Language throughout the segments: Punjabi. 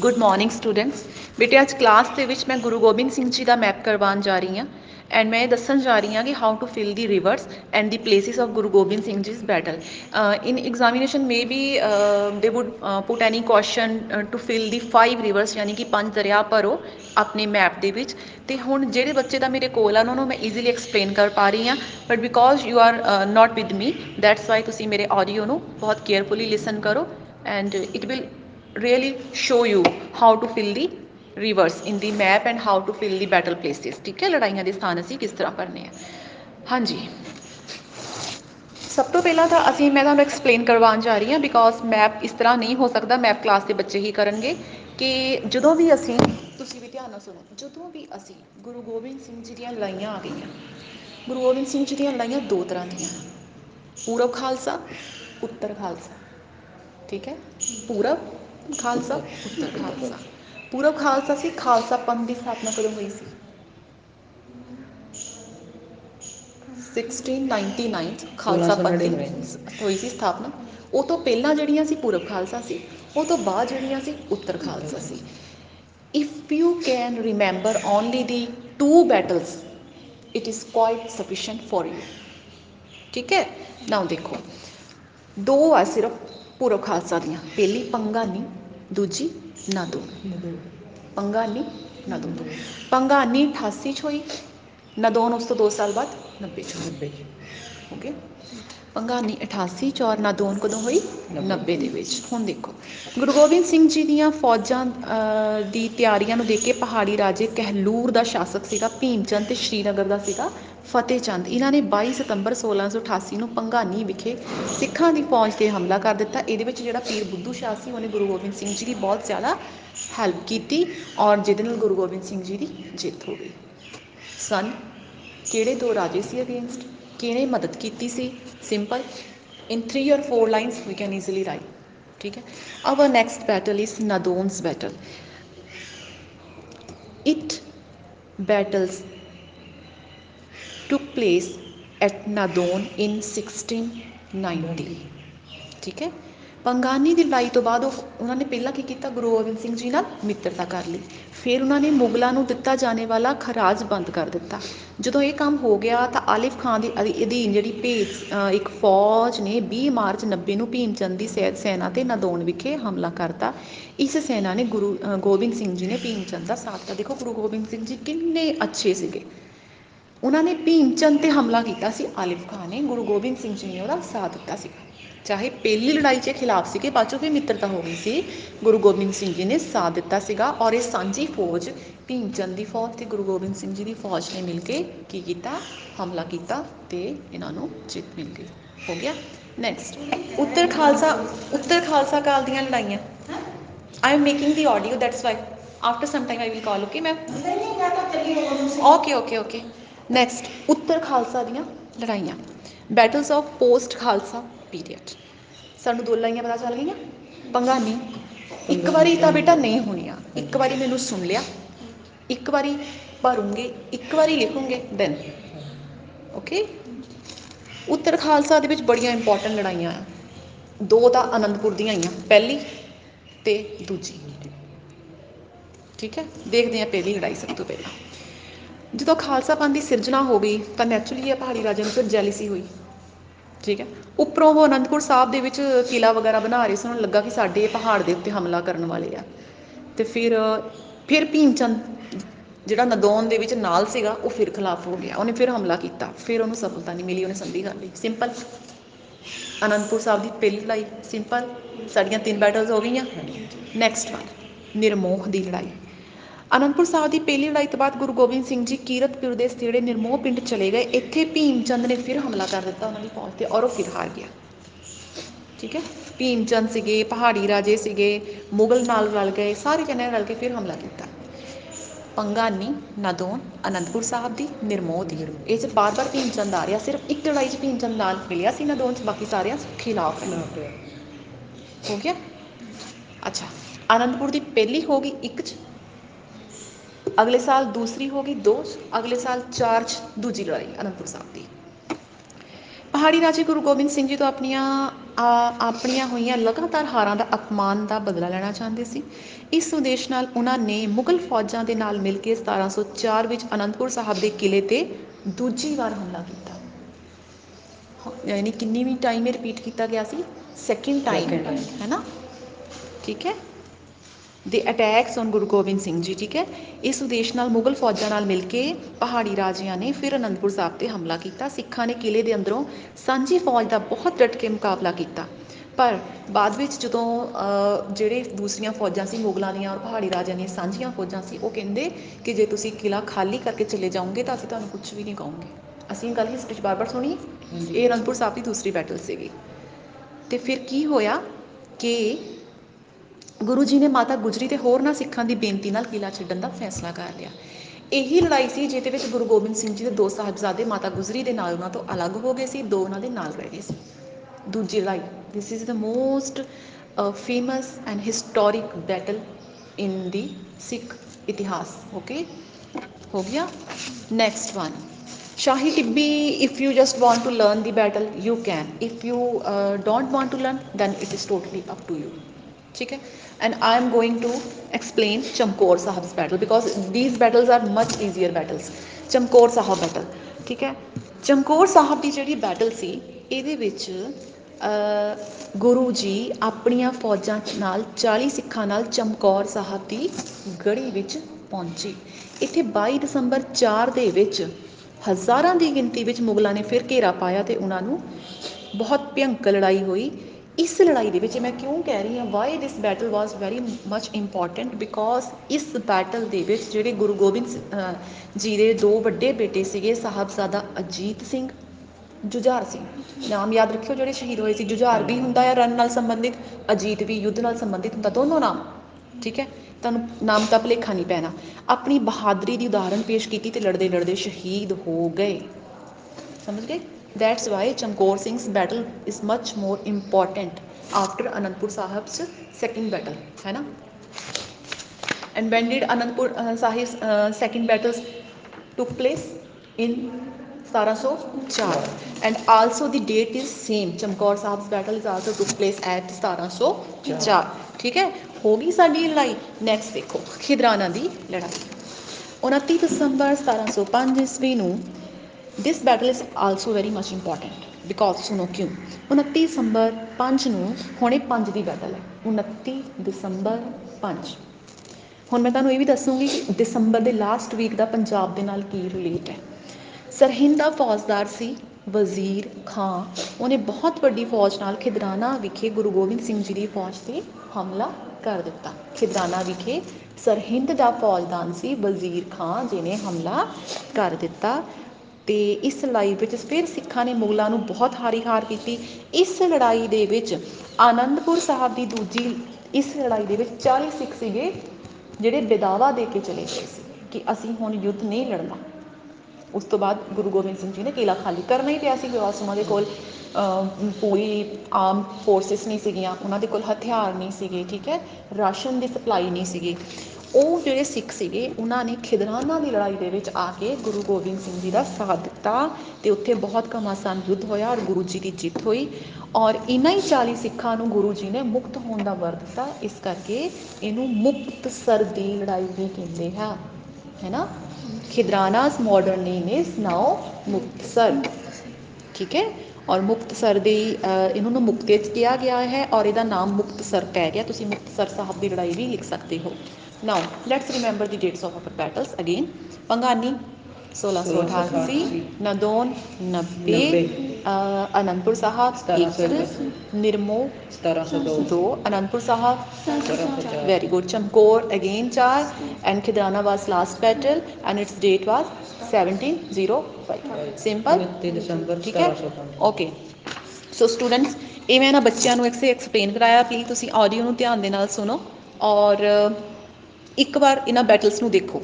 ਗੁੱਡ ਮੋਰਨਿੰਗ ਸਟੂਡੈਂਟਸ ਬੇਟੇ, ਅੱਜ ਕਲਾਸ ਦੇ ਵਿੱਚ ਮੈਂ ਗੁਰੂ ਗੋਬਿੰਦ ਸਿੰਘ ਜੀ ਦਾ ਮੈਪ ਕਰਵਾਉਣ ਜਾ ਰਹੀ ਹਾਂ ਐਂਡ ਮੈਂ ਇਹ ਦੱਸਣ ਜਾ ਰਹੀ ਹਾਂ ਕਿ how to fill the rivers and the places of Guru Gobind Singh ji battle in examination maybe they would put any question to fill the five rivers ਯਾਨੀ ਕਿ ਪੰਜ ਦਰਿਆ ਭਰੋ ਆਪਣੇ ਮੈਪ ਦੇ ਵਿੱਚ। ਤੇ ਹੁਣ ਜਿਹੜੇ ਬੱਚੇ ਦਾ ਮੇਰੇ ਕੋਲ ਆ, ਉਹਨਾਂ ਨੂੰ ਮੈਂ ਈਜ਼ੀਲੀ ਐਕਸਪਲੇਨ ਕਰ ਪਾ ਰਹੀ ਹਾਂ but because you are not with me that's why ਤੁਸੀਂ ਮੇਰੇ ਆਡੀਓ ਨੂੰ ਬਹੁਤ ਕੇਅਰਫੁਲੀ ਲਿਸਨ ਕਰੋ and it will really show you how to fill the rivers in the map and how to fill the battle places. ਠੀਕ ਹੈ ਲੜਾਈਆਂ ਦੇ ਸਥਾਨ ਅਸੀਂ ਕਿਸ ਤਰ੍ਹਾਂ ਭਰਨੇ ਆ ਹਾਂਜੀ ਸਭ ਤੋਂ ਪਹਿਲਾਂ ਤਾਂ ਅਸੀਂ ਮੈਂ ਤੁਹਾਨੂੰ ਐਕਸਪਲੇਨ ਕਰਵਾਉਣ ਜਾ ਰਹੀ ਹਾਂ ਬਿਕੋਜ਼ ਮੈਪ ਇਸ ਤਰ੍ਹਾਂ ਨਹੀਂ ਹੋ ਸਕਦਾ ਮੈਪ ਕਲਾਸ ਦੇ ਬੱਚੇ ਹੀ ਕਰਨਗੇ ਕਿ ਜਦੋਂ ਵੀ ਅਸੀਂ ਤੁਸੀਂ ਵੀ ਧਿਆਨ ਨਾਲ ਸੁਣੋ ਜਦੋਂ ਵੀ ਅਸੀਂ ਗੁਰੂ ਗੋਬਿੰਦ ਸਿੰਘ ਜੀ ਦੀਆਂ ਲੜਾਈਆਂ ਆ ਗਈਆਂ ਗੁਰੂ ਗੋਬਿੰਦ ਸਿੰਘ ਜੀ ਦੀਆਂ ਲੜਾਈਆਂ ਦੋ ਤਰ੍ਹਾਂ ਦੀਆਂ ਪੂਰਬ ਖਾਲਸਾ ਉੱਤਰ ਖਾਲਸਾ ਠੀਕ ਹੈ ਪੂਰਬ ਖਾਲਸਾ? ਉੱਤਰ ਖਾਲਸਾ। ਪੂਰਬ ਖਾਲਸਾ ਸੀ ਖਾਲਸਾ ਪੰਥ ਦੀ ਸਥਾਪਨਾ ਕਦੋਂ ਹੋਈ ਸੀ? 1699 ਖਾਲਸਾ ਪੰਥ ਦੀ ਹੋਈ ਸੀ ਸਥਾਪਨਾ। ਉਹ ਤੋਂ ਪਹਿਲਾਂ ਜਿਹੜੀਆਂ ਸੀ ਪੂਰਬ ਖਾਲਸਾ ਸੀ ਉਹ ਤੋਂ ਬਾਅਦ ਜਿਹੜੀਆਂ ਸੀ ਉੱਤਰ ਖਾਲਸਾ ਸੀ। If you can remember only the two battles it is quite sufficient for you ਠੀਕ ਹੈ? ਨਾਓ ਦੇਖੋ ਦੋ ਆ ਸਿਰਫ ਪੂਰਬ ਖਾਲਸਾ ਦੀਆਂ। ਪਹਿਲੀ ਪੰਗਾਨੀ ਦੂਜੀ ਨਾਦੋ ਪੰਗਾਨੀ ਨਾਦੋ ਪੰਗਾਨੀ 88 ਚ ਹੋਈ ਨਦੋਨ ਉਸ ਤੋਂ 2 ਸਾਲ ਬਾਅਦ 90 ਚ ਹੋਈ। ਓਕੇ ਪੰਗਾਨੀ 88 ਚ ਔਰ ਨਾਦੋਨ ਕਦੋਂ ਹੋਈ? 90 ਦੇ ਵਿੱਚ। ਹੁਣ ਦੇਖੋ ਗੁਰੂ ਗੋਬਿੰਦ ਸਿੰਘ ਜੀ ਦੀਆਂ ਫੌਜਾਂ ਦੀ ਤਿਆਰੀਆਂ ਨੂੰ ਦੇਖ ਕੇ ਪਹਾੜੀ ਰਾਜੇ ਕਹਿਲੂਰ ਦਾ ਸ਼ਾਸਕ ਸੀਗਾ ਭੀਮ ਚੰਦ ਤੇ ਸ਼੍ਰੀਨਗਰ ਦਾ ਸੀਗਾ। ਫਤਿਹ ਚੰਦ। ਇਹਨਾਂ ਨੇ 22 ਸਤੰਬਰ 1688 ਨੂੰ ਪੰਗਾਨੀ ਵਿਖੇ ਸਿੱਖਾਂ ਦੀ ਫੌਜ ਤੇ ਹਮਲਾ ਕਰ ਦਿੱਤਾ। ਇਹਦੇ ਵਿੱਚ ਜਿਹੜਾ ਪੀਰ ਬੁੱਧੂ ਸ਼ਾਹ ਸੀ, ਉਹਨੇ ਗੁਰੂ ਗੋਬਿੰਦ ਸਿੰਘ ਜੀ ਦੀ ਬਹੁਤ ਜ਼ਿਆਦਾ ਹੈਲਪ ਕੀਤੀ ਔਰ ਜਿਹਦੇ ਨਾਲ ਗੁਰੂ ਗੋਬਿੰਦ ਸਿੰਘ ਜੀ ਦੀ ਜਿੱਤ ਹੋ ਗਈ। ਸਨ, ਕਿਹੜੇ ਦੋ ਰਾਜੇ ਸੀ ਅਗੇਂਸਟ ਕਿਹਨੇ ਮਦਦ ਕੀਤੀ ਸੀ? ਸਿੰਪਲ ਇਨ 3 ਔਰ 4 lines we can easily write ਠੀਕ ਹੈ? Our next battle is Nadaun's battle it battles took place at Nadon in 1690 ਠੀਕ ਹੈ? ਪੰਗਾਨੀ ਦੀ ਲੜਾਈ ਤੋਂ ਬਾਅਦ ਉਹ ਉਹਨਾਂ ਨੇ ਪਹਿਲਾਂ ਕੀ ਕੀਤਾ? ਗੁਰੂ ਗੋਬਿੰਦ ਸਿੰਘ ਜੀ ਨਾਲ ਮਿੱਤਰਤਾ ਕਰ ਲਈ। ਫਿਰ ਉਹਨਾਂ ਨੇ ਮੁਗਲਾਂ ਨੂੰ ਦਿੱਤਾ ਜਾਣੇ ਵਾਲਾ ਖਰਾਜ ਬੰਦ ਕਰ ਦਿੱਤਾ। ਜਦੋਂ ਇਹ ਕੰਮ ਹੋ ਗਿਆ ਤਾਂ ਆਲਿਫ ਖਾਨ ਦੀ ਅਧੀਨ ਜਿਹੜੀ ਭੇਜ ਇੱਕ ਫੌਜ ਨੇ 20 ਮਾਰਚ 90 ਨੂੰ ਭੀਮ ਚੰਦ ਦੀ ਸੈਦ ਸੈਨਾ ਤੇ ਨਦੌਣ ਵਿਖੇ ਹਮਲਾ ਕਰਤਾ। ਇਸ ਸੈਨਾ ਨੇ ਗੁਰੂ ਗੋਬਿੰਦ ਸਿੰਘ ਜੀ ਨੇ ਭੀਮ ਚੰਦ ਦਾ ਸਾਥ ਦਿੱਤਾ। ਦੇਖੋ ਗੁਰੂ ਗੋਬਿੰਦ ਸਿੰਘ ਜੀ ਕਿੰਨੇ ਅੱਛੇ ਸੀਗੇ। ਉਹਨਾਂ ਨੇ ਭੀਮ ਚੰਦ ਤੇ ਹਮਲਾ ਕੀਤਾ ਸੀ। ਆਲਿਫ ਖਾਨ ਨੇ ਗੁਰੂ ਗੋਬਿੰਦ ਸਿੰਘ ਜੀ ਨੇ ਉਹਦਾ ਸਾਥ ਦਿੱਤਾ ਸੀ। ਚਾਹੇ ਪਹਿਲੀ ਲੜਾਈ 'ਚ ਖਿਲਾਫ ਸੀਗੇ ਬਾਅਦ ਫਿਰ ਮਿੱਤਰਤਾ ਹੋ ਗਈ ਸੀ। ਗੁਰੂ ਗੋਬਿੰਦ ਸਿੰਘ ਜੀ ਨੇ ਸਾਥ ਦਿੱਤਾ ਸੀਗਾ ਔਰ ਇਹ ਸਾਂਝੀ ਫੌਜ ਭੀਮ ਚੰਦ ਦੀ ਫੌਜ ਤੇ ਗੁਰੂ ਗੋਬਿੰਦ ਸਿੰਘ ਜੀ ਦੀ ਫੌਜ ਨੇ ਮਿਲ ਕੇ ਕੀ ਕੀਤਾ? ਹਮਲਾ ਕੀਤਾ ਤੇ ਇਹਨਾਂ ਨੂੰ ਜਿੱਤ ਮਿਲ ਗਈ। ਹੋ ਗਿਆ। ਨੈਕਸਟ ਉੱਤਰ ਖਾਲਸਾ ਉੱਤਰ ਖਾਲਸਾ ਕਾਲ ਦੀਆਂ ਲੜਾਈਆਂ। I am making the audio that's why after some time I will call okay ma'am okay okay okay next ਉੱਤਰ ਖਾਲਸਾ ਦੀਆਂ ਲੜਾਈਆਂ battles of post Khalsa period ਸਾਨੂੰ ਦੋ ਲੜਾਈਆਂ ਪਤਾ ਚੱਲ ਗਈਆਂ ਪੰਗਾਨੀ ਇੱਕ ਵਾਰੀ ਤਾਂ ਬੇਟਾ ਨਹੀਂ ਹੋਣੀਆਂ ਇੱਕ ਵਾਰੀ ਮੈਨੂੰ ਸੁਣ ਲਿਆ ਇੱਕ ਵਾਰੀ ਭਰੂੰਗੇ ਇੱਕ ਵਾਰੀ ਲਿਖੂੰਗੇ ਦੈਨ ਓਕੇ ਉੱਤਰ ਖਾਲਸਾ ਦੇ ਵਿੱਚ ਬੜੀਆਂ ਇੰਪੋਰਟੈਂਟ ਲੜਾਈਆਂ ਆ ਦੋ ਤਾਂ ਅਨੰਦਪੁਰ ਦੀਆਂ ਆਈਆਂ ਪਹਿਲੀ ਤੇ ਦੂਜੀ ਠੀਕ ਹੈ ਦੇਖਦੇ ਹਾਂ ਪਹਿਲੀ ਲੜਾਈ ਸਭ ਤੋਂ ਪਹਿਲਾਂ ਜਦੋਂ ਖਾਲਸਾ ਪੰਥ ਦੀ ਸਿਰਜਣਾ ਹੋ ਗਈ, ਤਾਂ ਨੈਚੁਰਲੀ ਇਹ ਪਹਾੜੀ ਰਾਜਿਆਂ ਨੂੰ ਫਿਰ ਜੈਲਿਸੀ ਹੋਈ। ਠੀਕ ਹੈ? ਉੱਪਰੋਂ ਉਹ ਅਨੰਦਪੁਰ ਸਾਹਿਬ ਦੇ ਵਿੱਚ ਕਿਲਾ ਵਗੈਰਾ ਬਣਾ ਰਹੇ ਸੀ, ਉਹਨਾਂ ਨੂੰ ਲੱਗਾ ਕਿ ਸਾਡੇ ਪਹਾੜ ਦੇ ਉੱਤੇ ਹਮਲਾ ਕਰਨ ਵਾਲੇ ਆ। ਤੇ ਫਿਰ ਫਿਰ ਭੀਮ ਚੰਦ ਜਿਹੜਾ ਨਦੌਨ ਦੇ ਵਿੱਚ ਨਾਲ ਸੀਗਾ, ਉਹ ਫਿਰ ਖਿਲਾਫ ਹੋ ਗਿਆ। ਉਹਨੇ ਫਿਰ ਹਮਲਾ ਕੀਤਾ। ਫਿਰ ਉਹਨੂੰ ਸਫਲਤਾ ਨਹੀਂ ਮਿਲੀ, ਉਹਨੇ ਸੰਧੀ ਕਰ ਲਈ। ਸਿੰਪਲ ਅਨੰਦਪੁਰ ਸਾਹਿਬ ਦੀ ਪਹਿਲੀ ਲੜਾਈ। ਸਿੰਪਲ ਸਾਡੀਆਂ ਤਿੰਨ ਬੈਟਲਸ ਹੋ ਗਈਆਂ। ਨੈਕਸਟ ਵਨ ਨਿਰਮੋਹ ਦੀ ਲੜਾਈ। ਅਨੰਦਪੁਰ ਸਾਹਿਬ ਦੀ ਪਹਿਲੀ ਲੜਾਈ ਤੋਂ ਬਾਅਦ ਗੁਰੂ ਗੋਬਿੰਦ ਸਿੰਘ ਜੀ ਕੀਰਤਪੁਰ ਦੇ ਸਥਿੜੇ ਨਿਰਮੋਹ ਪਿੰਡ ਚਲੇ ਗਏ। ਇੱਥੇ ਭੀਮ ਚੰਦ ਨੇ ਫਿਰ ਹਮਲਾ ਕਰ ਦਿੱਤਾ ਉਹਨਾਂ ਦੀ ਫੌਜ ਤੇ ਔਰ ਉਹ ਫਿਰ ਹਾਰ ਗਿਆ। ਠੀਕ ਹੈ? ਭੀਮ ਚੰਦ ਸੀਗੇ ਪਹਾੜੀ ਰਾਜੇ ਸੀਗੇ ਮੁਗਲ ਨਾਲ ਰਲ ਗਏ ਸਾਰੇ ਜਣੇ ਰਲ ਕੇ ਫਿਰ ਹਮਲਾ ਕੀਤਾ। ਪੰਗਾਨੀ ਨਦੌਨ ਅਨੰਦਪੁਰ ਸਾਹਿਬ ਦੀ ਨਿਰਮੋਹ ਦੀ ਇਹ 'ਚ ਬਾਰ-ਬਾਰ ਭੀਮ ਚੰਦ ਆ ਰਿਹਾ। ਸਿਰਫ ਇੱਕ ਲੜਾਈ 'ਚ ਭੀਮ ਚੰਦ ਨਾਲ ਮਿਲਿਆ ਸੀ ਨਦੌਨ 'ਚ ਬਾਕੀ ਸਾਰਿਆਂ ਖਿਲਾਫ ਹੈ। ਹੋ ਗਿਆ? ਅੱਛਾ। ਅਨੰਦਪੁਰ ਦੀ ਪਹਿਲੀ ਹੋ ਗਈ ਇੱਕ 'ਚ ਅਗਲੇ ਸਾਲ ਦੂਸਰੀ ਹੋ ਗਈ ਦੋ 'ਚ ਅਗਲੇ ਸਾਲ ਚਾਰ 'ਚ ਦੂਜੀ ਲੜਾਈ ਅਨੰਦਪੁਰ ਸਾਹਿਬ ਦੀ। ਪਹਾੜੀ ਰਾਜੇ ਗੁਰੂ ਗੋਬਿੰਦ ਸਿੰਘ ਜੀ ਤੋਂ ਆਪਣੀਆਂ ਆਪਣੀਆਂ ਹੋਈਆਂ ਲਗਾਤਾਰ ਹਾਰਾਂ ਦਾ ਅਪਮਾਨ ਦਾ ਬਦਲਾ ਲੈਣਾ ਚਾਹੁੰਦੇ ਸੀ। ਇਸ ਉਦੇਸ਼ ਨਾਲ ਉਹਨਾਂ ਨੇ ਮੁਗਲ ਫੌਜਾਂ ਦੇ ਨਾਲ ਮਿਲ ਕੇ ਸਤਾਰਾਂ ਸੌ ਚਾਰ ਵਿੱਚ ਅਨੰਦਪੁਰ ਸਾਹਿਬ ਦੇ ਕਿਲ੍ਹੇ 'ਤੇ ਦੂਜੀ ਵਾਰ ਹਮਲਾ ਕੀਤਾ। ਯਾਨੀ ਕਿੰਨੀ ਵੀ ਟਾਈਮ ਇਹ ਰਿਪੀਟ ਕੀਤਾ ਗਿਆ ਸੀ? Second time. ਹੈ ਨਾ? ਠੀਕ ਹੈ? The attacks on Guru Gobind Singh ji ਠੀਕ ਹੈ ਇਸ ਉਦੇਸ਼ ਨਾਲ ਮੁਗਲ ਫੌਜਾਂ ਨਾਲ ਮਿਲ ਕੇ ਪਹਾੜੀ ਰਾਜਿਆਂ ਨੇ ਫਿਰ ਅਨੰਦਪੁਰ ਸਾਹਿਬ ਤੇ ਹਮਲਾ ਕੀਤਾ ਸਿੱਖਾਂ ਨੇ ਕਿਲੇ ਦੇ ਅੰਦਰੋਂ ਸਾਂਝੀ ਫੌਜ ਦਾ ਬਹੁਤ ਡਟ ਕੇ ਮੁਕਾਬਲਾ ਕੀਤਾ ਪਰ ਬਾਅਦ ਵਿੱਚ ਜਦੋਂ ਜਿਹੜੇ ਦੂਸਰੀਆਂ ਫੌਜਾਂ ਸੀ ਮੁਗਲਾਂ ਦੀਆਂ ਔਰ ਪਹਾੜੀ ਰਾਜਿਆਂ ਦੀਆਂ ਸਾਂਝੀਆਂ ਫੌਜਾਂ ਸੀ ਉਹ ਕਹਿੰਦੇ ਕਿ ਜੇ ਤੁਸੀਂ ਕਿਲਾ ਖਾਲੀ ਕਰਕੇ ਚਲੇ ਜਾਓਗੇ ਤਾਂ ਅਸੀਂ ਤੁਹਾਨੂੰ ਕੁਝ ਵੀ ਨਹੀਂ ਕਹੋਗੇ ਅਸੀਂ ਗੱਲ ਹਿਸਟਰੀ 'ਚ ਬਾਰ-ਬਾਰ ਸੁਣੀ। ਇਹ ਅਨੰਦਪੁਰ ਸਾਹਿਬ ਦੀ ਦੂਸਰੀ ਬੈਟਲ ਸੀਗੀ। ਤੇ ਫਿਰ ਕੀ ਹੋਇਆ ਕਿ ਗੁਰੂ ਜੀ ਨੇ ਮਾਤਾ ਗੁਜਰੀ ਤੇ ਹੋਰਨਾਂ ਸਿੱਖਾਂ ਦੀ ਬੇਨਤੀ ਨਾਲ ਕਿਲਾ ਛੱਡਣ ਦਾ ਫੈਸਲਾ ਕਰ ਲਿਆ। ਇਹੀ ਲੜਾਈ ਸੀ ਜਿਹਦੇ ਵਿੱਚ ਗੁਰੂ ਗੋਬਿੰਦ ਸਿੰਘ ਜੀ ਦੇ ਦੋ ਸਾਹਿਬਜ਼ਾਦੇ ਮਾਤਾ ਗੁਜਰੀ ਦੇ ਨਾਲ ਉਹਨਾਂ ਤੋਂ ਅਲੱਗ ਹੋ ਗਏ ਸੀ ਦੋ ਉਹਨਾਂ ਦੇ ਨਾਲ ਰਹਿ ਗਏ ਸੀ। ਦੂਜੀ ਲੜਾਈ this is the most famous and historic battle in the Sikh ਇਤਿਹਾਸ। ਓਕੇ ਹੋ ਗਿਆ? Next one Shahi Tibbi if you just want to learn the battle you can. If you uh, don't want to learn then it is totally up to you ਠੀਕ ਹੈ and I am going to explain Chamkaur ਸਾਹਿਬ's battle because these battles are much easier battles. Chamkaur Sahib battle ਠੀਕ ਹੈ ਚਮਕੌਰ ਸਾਹਿਬ ਦੀ ਜਿਹੜੀ ਬੈਟਲ ਸੀ ਇਹਦੇ ਵਿੱਚ ਅ, ਗੁਰੂ ਜੀ ਆਪਣੀਆਂ ਫੌਜਾਂ ਨਾਲ 40 ਸਿੱਖਾਂ ਨਾਲ ਚਮਕੌਰ ਸਾਹਿਬ ਦੀ ਗੜੀ ਵਿੱਚ ਪਹੁੰਚੇ। ਇੱਥੇ 22 ਦਸੰਬਰ 4 ਦੇ ਵਿੱਚ ਹਜ਼ਾਰਾਂ ਦੀ ਗਿਣਤੀ ਵਿੱਚ ਮੁਗਲਾਂ ਨੇ ਫਿਰ ਘੇਰਾ ਪਾਇਆ ਤੇ ਉਹਨਾਂ ਨੂੰ ਬਹੁਤ ਭਿਅੰਕਰ ਲੜਾਈ ਹੋਈ। ਇਸ ਲੜਾਈ ਦੇ ਵਿੱਚ ਮੈਂ ਕਿਉਂ ਕਹਿ ਰਹੀ ਹਾਂ why this battle was very much important because ਇਸ ਬੈਟਲ ਦੇ ਵਿੱਚ ਜਿਹੜੇ ਗੁਰੂ ਗੋਬਿੰਦ ਸ- ਅਹ, ਜੀ ਦੇ ਦੋ ਵੱਡੇ ਬੇਟੇ ਸੀਗੇ, ਸਾਹਿਬਜ਼ਾਦਾ ਅਜੀਤ ਸਿੰਘ, ਜੁਝਾਰ ਸਿੰਘ। ਨਾਮ ਯਾਦ ਰੱਖਿਓ, ਜਿਹੜੇ ਸ਼ਹੀਦ ਹੋਏ ਸੀ, ਜੁਝਾਰ ਵੀ ਹੁੰਦਾ ਹੈ ਰਨ ਨਾਲ ਸੰਬੰਧਿਤ, ਅਜੀਤ ਵੀ ਯੁੱਧ ਨਾਲ ਸੰਬੰਧਿਤ ਹੁੰਦਾ, ਦੋਨੋਂ ਨਾਮ, ਠੀਕ ਹੈ? ਤੁਹਾਨੂੰ ਨਾਮ ਦਾ ਭੁਲੇਖਾ ਨਹੀਂ ਪੈਣਾ। ਆਪਣੀ ਬਹਾਦਰੀ ਦੀ ਉਦਾਹਰਣ ਪੇਸ਼ ਕੀਤੀ ਤੇ ਲੜਦੇ ਲੜਦੇ ਸ਼ਹੀਦ ਹੋ ਗਏ। ਸਮਝ ਗਏ? That's why Chamkaur Singh's battle is much more important after Anandpur Sahib's second battle ਹੈ ਨਾ and when did Anandpur uh, Sahib's uh, second battles took place in 1704 and also the date is same Chamkaur Sahib's battle is also took place at 1704 ਠੀਕ ਹੈ ਹੋ ਗਈ ਸਾਡੀ ਲੜਾਈ ਨੈਕਸਟ ਦੇਖੋ ਖਿਦਰਾਣਾ ਦੀ ਲੜਾਈ 29 ਦਸੰਬਰ 1705 ਈਸਵੀ ਨੂੰ this battle is also very much important because ਸੁਣੋ ਕਿਉਂ? 29 ਦਸੰਬਰ 5 ਨੂੰ ਹੁਣੇ 5 ਦੀ ਬੈਟਲ ਹੈ। 29 ਦਸੰਬਰ 5 ਹੁਣ ਮੈਂ ਤੁਹਾਨੂੰ ਇਹ ਵੀ ਦੱਸੂਗੀ ਕਿ ਦਸੰਬਰ ਦੇ ਲਾਸਟ ਵੀਕ ਦਾ ਪੰਜਾਬ ਦੇ ਨਾਲ ਕੀ ਰਿਲੇਟ ਹੈ। ਸਰਹਿੰਦ ਦਾ ਫੌਜਦਾਰ ਸੀ ਵਜ਼ੀਰ ਖਾਂ। ਉਹਨੇ ਬਹੁਤ ਵੱਡੀ ਫੌਜ ਨਾਲ ਖਿਦਰਾਣਾ ਵਿਖੇ ਗੁਰੂ ਗੋਬਿੰਦ ਸਿੰਘ ਜੀ ਦੀ ਫੌਜ ਤੇ ਹਮਲਾ ਕਰ ਦਿੱਤਾ। ਖਿਦਰਾਣਾ ਵਿਖੇ ਸਰਹਿੰਦ ਦਾ ਫੌਜਦਾਰ ਸੀ ਵਜ਼ੀਰ ਖਾਂ, ਜਿਹਨੇ ਹਮਲਾ ਕਰ ਦਿੱਤਾ। ਤੇ ਇਸ ਲੜਾਈ ਵਿੱਚ ਫਿਰ ਸਿੱਖਾਂ ਨੇ ਮੁਗਲਾਂ ਨੂੰ ਬਹੁਤ ਹਾਰੀ ਹਾਰ ਕੀਤੀ। ਇਸ ਲੜਾਈ ਦੇ ਵਿੱਚ ਆਨੰਦਪੁਰ ਸਾਹਿਬ ਦੀ ਦੂਜੀ ਇਸ ਲੜਾਈ ਦੇ ਵਿੱਚ 40 ਸਿੱਖ ਸੀਗੇ ਜਿਹੜੇ ਬੇਦਾਵਾ ਦੇ ਕੇ ਚਲੇ ਗਏ ਸੀ ਕਿ ਅਸੀਂ ਹੁਣ ਯੁੱਧ ਨਹੀਂ ਲੜਨਾ। ਉਸ ਤੋਂ ਬਾਅਦ ਗੁਰੂ ਗੋਬਿੰਦ ਸਿੰਘ ਜੀ ਨੇ ਕਿਲਾ ਖਾਲੀ ਕਰਨਾ ਹੀ ਪਿਆ ਸੀ ਬਿਕੋਜ਼ ਉਹਨਾਂ ਦੇ ਕੋਲ। ਅਹ, ਪੂਰੀ ਆਰਮ ਫੋਰਸਿਸ ਨਹੀਂ ਸੀਗੀਆਂ ਉਹਨਾਂ ਦੇ ਕੋਲ ਹਥਿਆਰ ਨਹੀਂ ਸੀਗੇ ਠੀਕ ਹੈ? ਰਾਸ਼ਨ ਦੀ ਸਪਲਾਈ ਨਹੀਂ ਸੀਗੀ। ਉਹ ਜਿਹੜੇ ਸਿੱਖ ਸੀਗੇ ਉਹਨਾਂ ਨੇ ਖਿਦਰਾਨਾ ਦੀ ਲੜਾਈ ਦੇ ਵਿੱਚ ਆ ਕੇ ਗੁਰੂ ਗੋਬਿੰਦ ਸਿੰਘ ਜੀ ਦਾ ਸਾਥ ਦਿੱਤਾ ਤੇ ਉੱਥੇ ਬਹੁਤ ਘਮਾਸਾਨ ਯੁੱਧ ਹੋਇਆ ਔਰ ਗੁਰੂ ਜੀ ਦੀ ਜਿੱਤ ਹੋਈ ਔਰ ਇਨ੍ਹਾਂ ਹੀ 40 ਸਿੱਖਾਂ ਨੂੰ ਗੁਰੂ ਜੀ ਨੇ ਮੁਕਤ ਹੋਣ ਦਾ ਵਰ ਦਿੱਤਾ ਇਸ ਕਰਕੇ ਇਹਨੂੰ ਮੁਕਤਸਰ ਦੀ ਲੜਾਈ ਵੀ ਕਹਿੰਦੇ ਹੈ ਹੈ ਨਾ? ਖਿਦਰਾਨਾ's modern name is now Muktsar ਠੀਕ ਹੈ? ਔਰ ਮੁਕਤਸਰ ਦੀ ਅਹ, ਇਹਨੂੰ ਨੂੰ ਮੁਕਤੇ 'ਚ ਕਿਹਾ ਗਿਆ ਹੈ ਔਰ ਇਹਦਾ ਨਾਮ ਮੁਕਤਸਰ ਪੈ ਗਿਆ ਤੁਸੀਂ ਮੁਕਤਸਰ ਸਾਹਿਬ ਦੀ ਲੜਾਈ ਵੀ ਲਿਖ ਸਕਦੇ ਹੋ। Now let's remember the dates of our battles again Bhangani 1688 Nadaun 90 ah, Anandpur Sahib 1 Nirmoh 1702 2 Anandpur Sahib 1704 Very good. Chamkor again charge and Khidrana was last battle and its date was 1705. Simple? 29 ਦਸੰਬਰ ਠੀਕ ਹੈ 1705 ਓਕੇ ਸੋ ਸਟੂਡੈਂਟਸ ਇਹ ਮੈਂ ਨਾ ਬੱਚਿਆਂ ਨੂੰ ਐਕਸੇ ਐਕਸਪਲੇਨ ਕਰਾਇਆ ਪਲੀਜ਼ ਤੁਸੀਂ ਆਡੀਓ ਨੂੰ ਧਿਆਨ ਦੇ ਨਾਲ ਸੁਣੋ ਔਰ ਇੱਕ ਵਾਰ ਇਹਨਾਂ ਬੈਟਲਸ ਨੂੰ ਦੇਖੋ।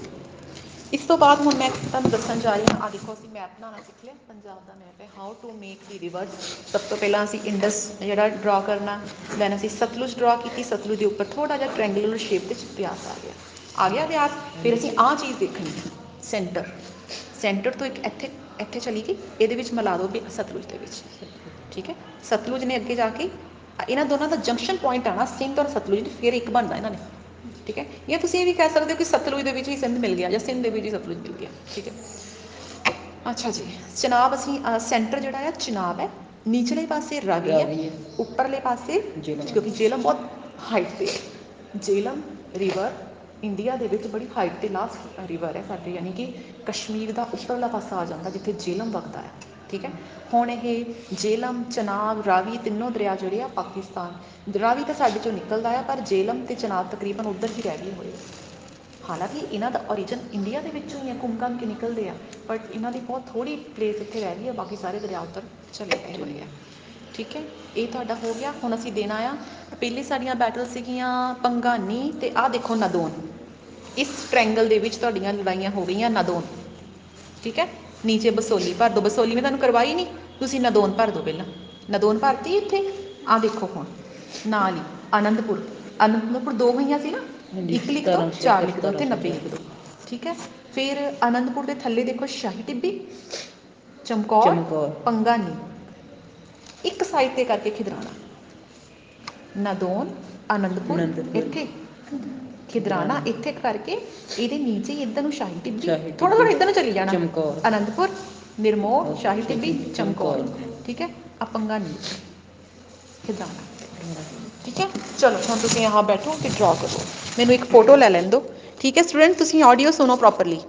ਇਸ ਤੋਂ ਬਾਅਦ ਹੁਣ ਮੈਂ ਤੁਹਾਨੂੰ ਦੱਸਣ ਜਾ ਰਹੀ ਹਾਂ ਆ ਦੇਖੋ ਅਸੀਂ ਮੈਪ ਬਣਾਉਣਾ ਸਿੱਖ ਲਿਆ। ਪੰਜਾਬ ਦਾ ਮੈਪ ਹੈ how to make the rivers ਸਭ ਤੋਂ ਪਹਿਲਾਂ ਅਸੀਂ ਇੰਡਸ ਜਿਹੜਾ ਡਰਾ ਕਰਨਾ ਦੈਨ ਅਸੀਂ ਸਤਲੁਜ ਡਰਾ ਕੀਤੀ। ਸਤਲੁਜ ਦੇ ਉੱਪਰ ਥੋੜਾ ਜਿਹਾ ਟ੍ਰਾਇੰਗੂਲਰ ਸ਼ੇਪ ਵਿੱਚ ਬਿਆਸ ਆ ਗਿਆ। ਆ ਗਿਆ ਬਿਆਸ, ਫਿਰ ਅਸੀਂ ਆਹ ਚੀਜ਼ ਦੇਖਣੀ ਸੈਂਟਰ ਸੈਂਟਰ ਤੋਂ ਇੱਕ ਇੱਥੇ ਇੱਥੇ ਚਲੀ ਗਈ, ਇਹਦੇ ਵਿੱਚ ਮਿਲਾ ਦਿਓ ਵੀ ਸਤਲੁਜ ਦੇ ਵਿੱਚ। ਠੀਕ ਹੈ? ਸਤਲੁਜ ਨੇ ਅੱਗੇ ਜਾ ਕੇ, ਇਹਨਾਂ ਦੋਨਾਂ ਦਾ ਜੰਕਸ਼ਨ ਪੁਆਇੰਟ ਆਣਾ ਸਿੰਧ ਔਰ ਸਤਲੁਜ ਫਿਰ ਇੱਕ ਬਣਦਾ ਇਹਨਾਂ ਨੇ। ਠੀਕ ਹੈ ਜਾਂ ਤੁਸੀਂ ਇਹ ਵੀ ਕਹਿ ਸਕਦੇ ਹੋ ਕਿ ਸਤਲੁਜ ਦੇ ਵਿੱਚ ਹੀ ਸਿੰਧ ਮਿਲ ਗਿਆ ਜਾਂ ਸਿੰਧ ਦੇ ਵਿੱਚ ਹੀ ਸਤਲੁਜ ਮਿਲ ਗਿਆ ਠੀਕ ਹੈ ਅੱਛਾ ਜੀ ਚਨਾਬ ਅਸੀਂ ਸੈਂਟਰ ਜਿਹੜਾ ਹੈ ਚਨਾਬ ਹੈ ਨੀਚਲੇ ਪਾਸੇ ਰਾਵੀ ਹੈ। ਉੱਪਰਲੇ ਪਾਸੇ। ਕਿਉਂਕਿ ਜੇਲਮ ਬਹੁਤ ਹਾਈਟ ਤੇ ਹੈ ਜੇਲਮ ਰਿਵਰ ਇੰਡੀਆ ਦੇ ਵਿੱਚ ਬੜੀ ਹਾਈਟ ਤੇ ਲਾਸਟ ਰਿਵਰ ਹੈ ਸਾਡੇ ਯਾਨੀ ਕਿ ਕਸ਼ਮੀਰ ਦਾ ਉੱਪਰਲਾ ਪਾਸਾ ਆ ਜਾਂਦਾ ਜਿੱਥੇ ਜੇਲਮ ਵਗਦਾ ਹੈ ਠੀਕ ਹੈ? ਹੁਣ ਇਹ ਜੇਲਮ, ਚਨਾਬ, ਰਾਵੀ ਤਿੰਨੋਂ ਦਰਿਆ ਜਿਹੜੇ ਆ ਪਾਕਿਸਤਾਨ। ਰਾਵੀ ਤਾਂ ਸਾਡੇ ਚੋਂ ਨਿਕਲਦਾ ਆ, ਪਰ ਜੇਲਮ ਤੇ ਚਨਾਬ ਤਕਰੀਬਨ ਉੱਧਰ ਹੀ ਰਹਿ ਗਏ ਹੋਏ। ਆ। ਹਾਲਾਂਕਿ ਇਹਨਾਂ ਦਾ origin ਇੰਡੀਆ ਦੇ ਵਿੱਚੋਂ ਹੀ ਹੈ ਘੁੰਮ ਘੰਮ ਕੇ ਨਿਕਲਦੇ ਆ। ਬਟ ਇਹਨਾਂ ਦੀ ਬਹੁਤ ਥੋੜੀ ਪਲੇਸ ਇੱਥੇ ਰਹਿ ਗਈ ਹੈ ਬਾਕੀ ਸਾਰੇ ਦਰਿਆ ਉੱਧਰ ਚਲੇ ਗਏ ਹੋਏ ਆ। ਠੀਕ ਹੈ? ਇਹ ਤੁਹਾਡਾ ਹੋ ਗਿਆ, ਹੁਣ ਅਸੀਂ ਦੇਣਾ ਆ। ਪਹਿਲੀ ਸਾਡੀਆਂ ਬੈਟਲ ਸੀਗੀਆਂ ਪੰਗਾਨੀ ਤੇ ਆਹ ਦੇਖੋ ਨਦੋਨ। ਇਸ ਟ੍ਰਾਇੰਗਲ ਦੇ ਵਿੱਚ ਤੁਹਾਡੀਆਂ ਲੜਾਈਆਂ ਹੋ ਗਈਆਂ ਨਦੋਨ। ਠੀਕ ਹੈ? ਨੀਚੇ ਬਸੋਲੀ ਭਰ ਦੋ ਬਸੋਲੀ ਮੈਂ ਤੁਹਾਨੂੰ ਕਰਵਾਈ ਨਹੀਂ। ਤੁਸੀਂ ਨਦੋਨ ਭਰ ਦੋ ਪਹਿਲਾਂ। ਨਦੋਨ ਭਰਤੀ ਇੱਥੇ। ਆਹ ਦੇਖੋ ਹੁਣ। ਨਾਲ ਹੀ ਆਨੰਦਪੁਰ। ਆਨੰਦਪੁਰ ਦੋ ਹੋਈਆਂ ਸੀ ਨਾ? ਇੱਕ ਲਿਖ ਦੋ ਚਾਰ ਲਿਖ ਦੋ ਤੇ ਸਤਾਰਾਂ ਸੌ 90 ਲਿਖ ਦੋ ਠੀਕ ਹੈ? ਫਿਰ ਆਨੰਦਪੁਰ ਦੇ ਥੱਲੇ ਦੇਖੋ ਸ਼ਾਹੀ ਟਿੱਬੀ। ਚਮਕੌਰ ਚਮਕੌਰ। ਪੰਗਾਨੀ। ਇੱਕ ਸਾਈਡ ਤੇ ਕਰਕੇ ਖਿਦਰਾਣਾ। ਨਦੋਨ ਆਨੰਦਪੁਰ। ਇੱਥੇ। ਖਿਦਰਾਣਾ ਇੱਥੇ ਕਰਕੇ ਇਹਦੇ ਨੀਚੇ ਇੱਧਰ ਨੂੰ ਸ਼ਾਹੀ ਟਿੱਬੀ ਥੋੜਾ ਥੋੜਾ ਇੱਧਰ ਨੂੰ ਚਲੀ ਜਾਣਾ। ਚਮਕੌਰ। ਆਨੰਦਪੁਰ ਨਿਰਮੋਹ ਸ਼ਾਹੀ ਟਿੱਬੀ ਚਮਕੌਰ। ਠੀਕ ਹੈ? ਆ ਪੰਗਾਨੀ ਖਿਦਰਾਣਾ। ਠੀਕ ਹੈ? ਚਲੋ ਹੁਣ ਤੁਸੀਂ यहाँ ਬੈਠੋ ਤੇ ਡਰਾ ਕਰੋ। ਮੈਨੂੰ ਇੱਕ ਫੋਟੋ ਲੈ ਲੈਣ ਦਿਓ। ਠੀਕ ਹੈ ਸਟੂਡੈਂਟ ਤੁਸੀਂ ਆਡੀਓ ਸੁਣੋ ਪ੍ਰੋਪਰਲੀ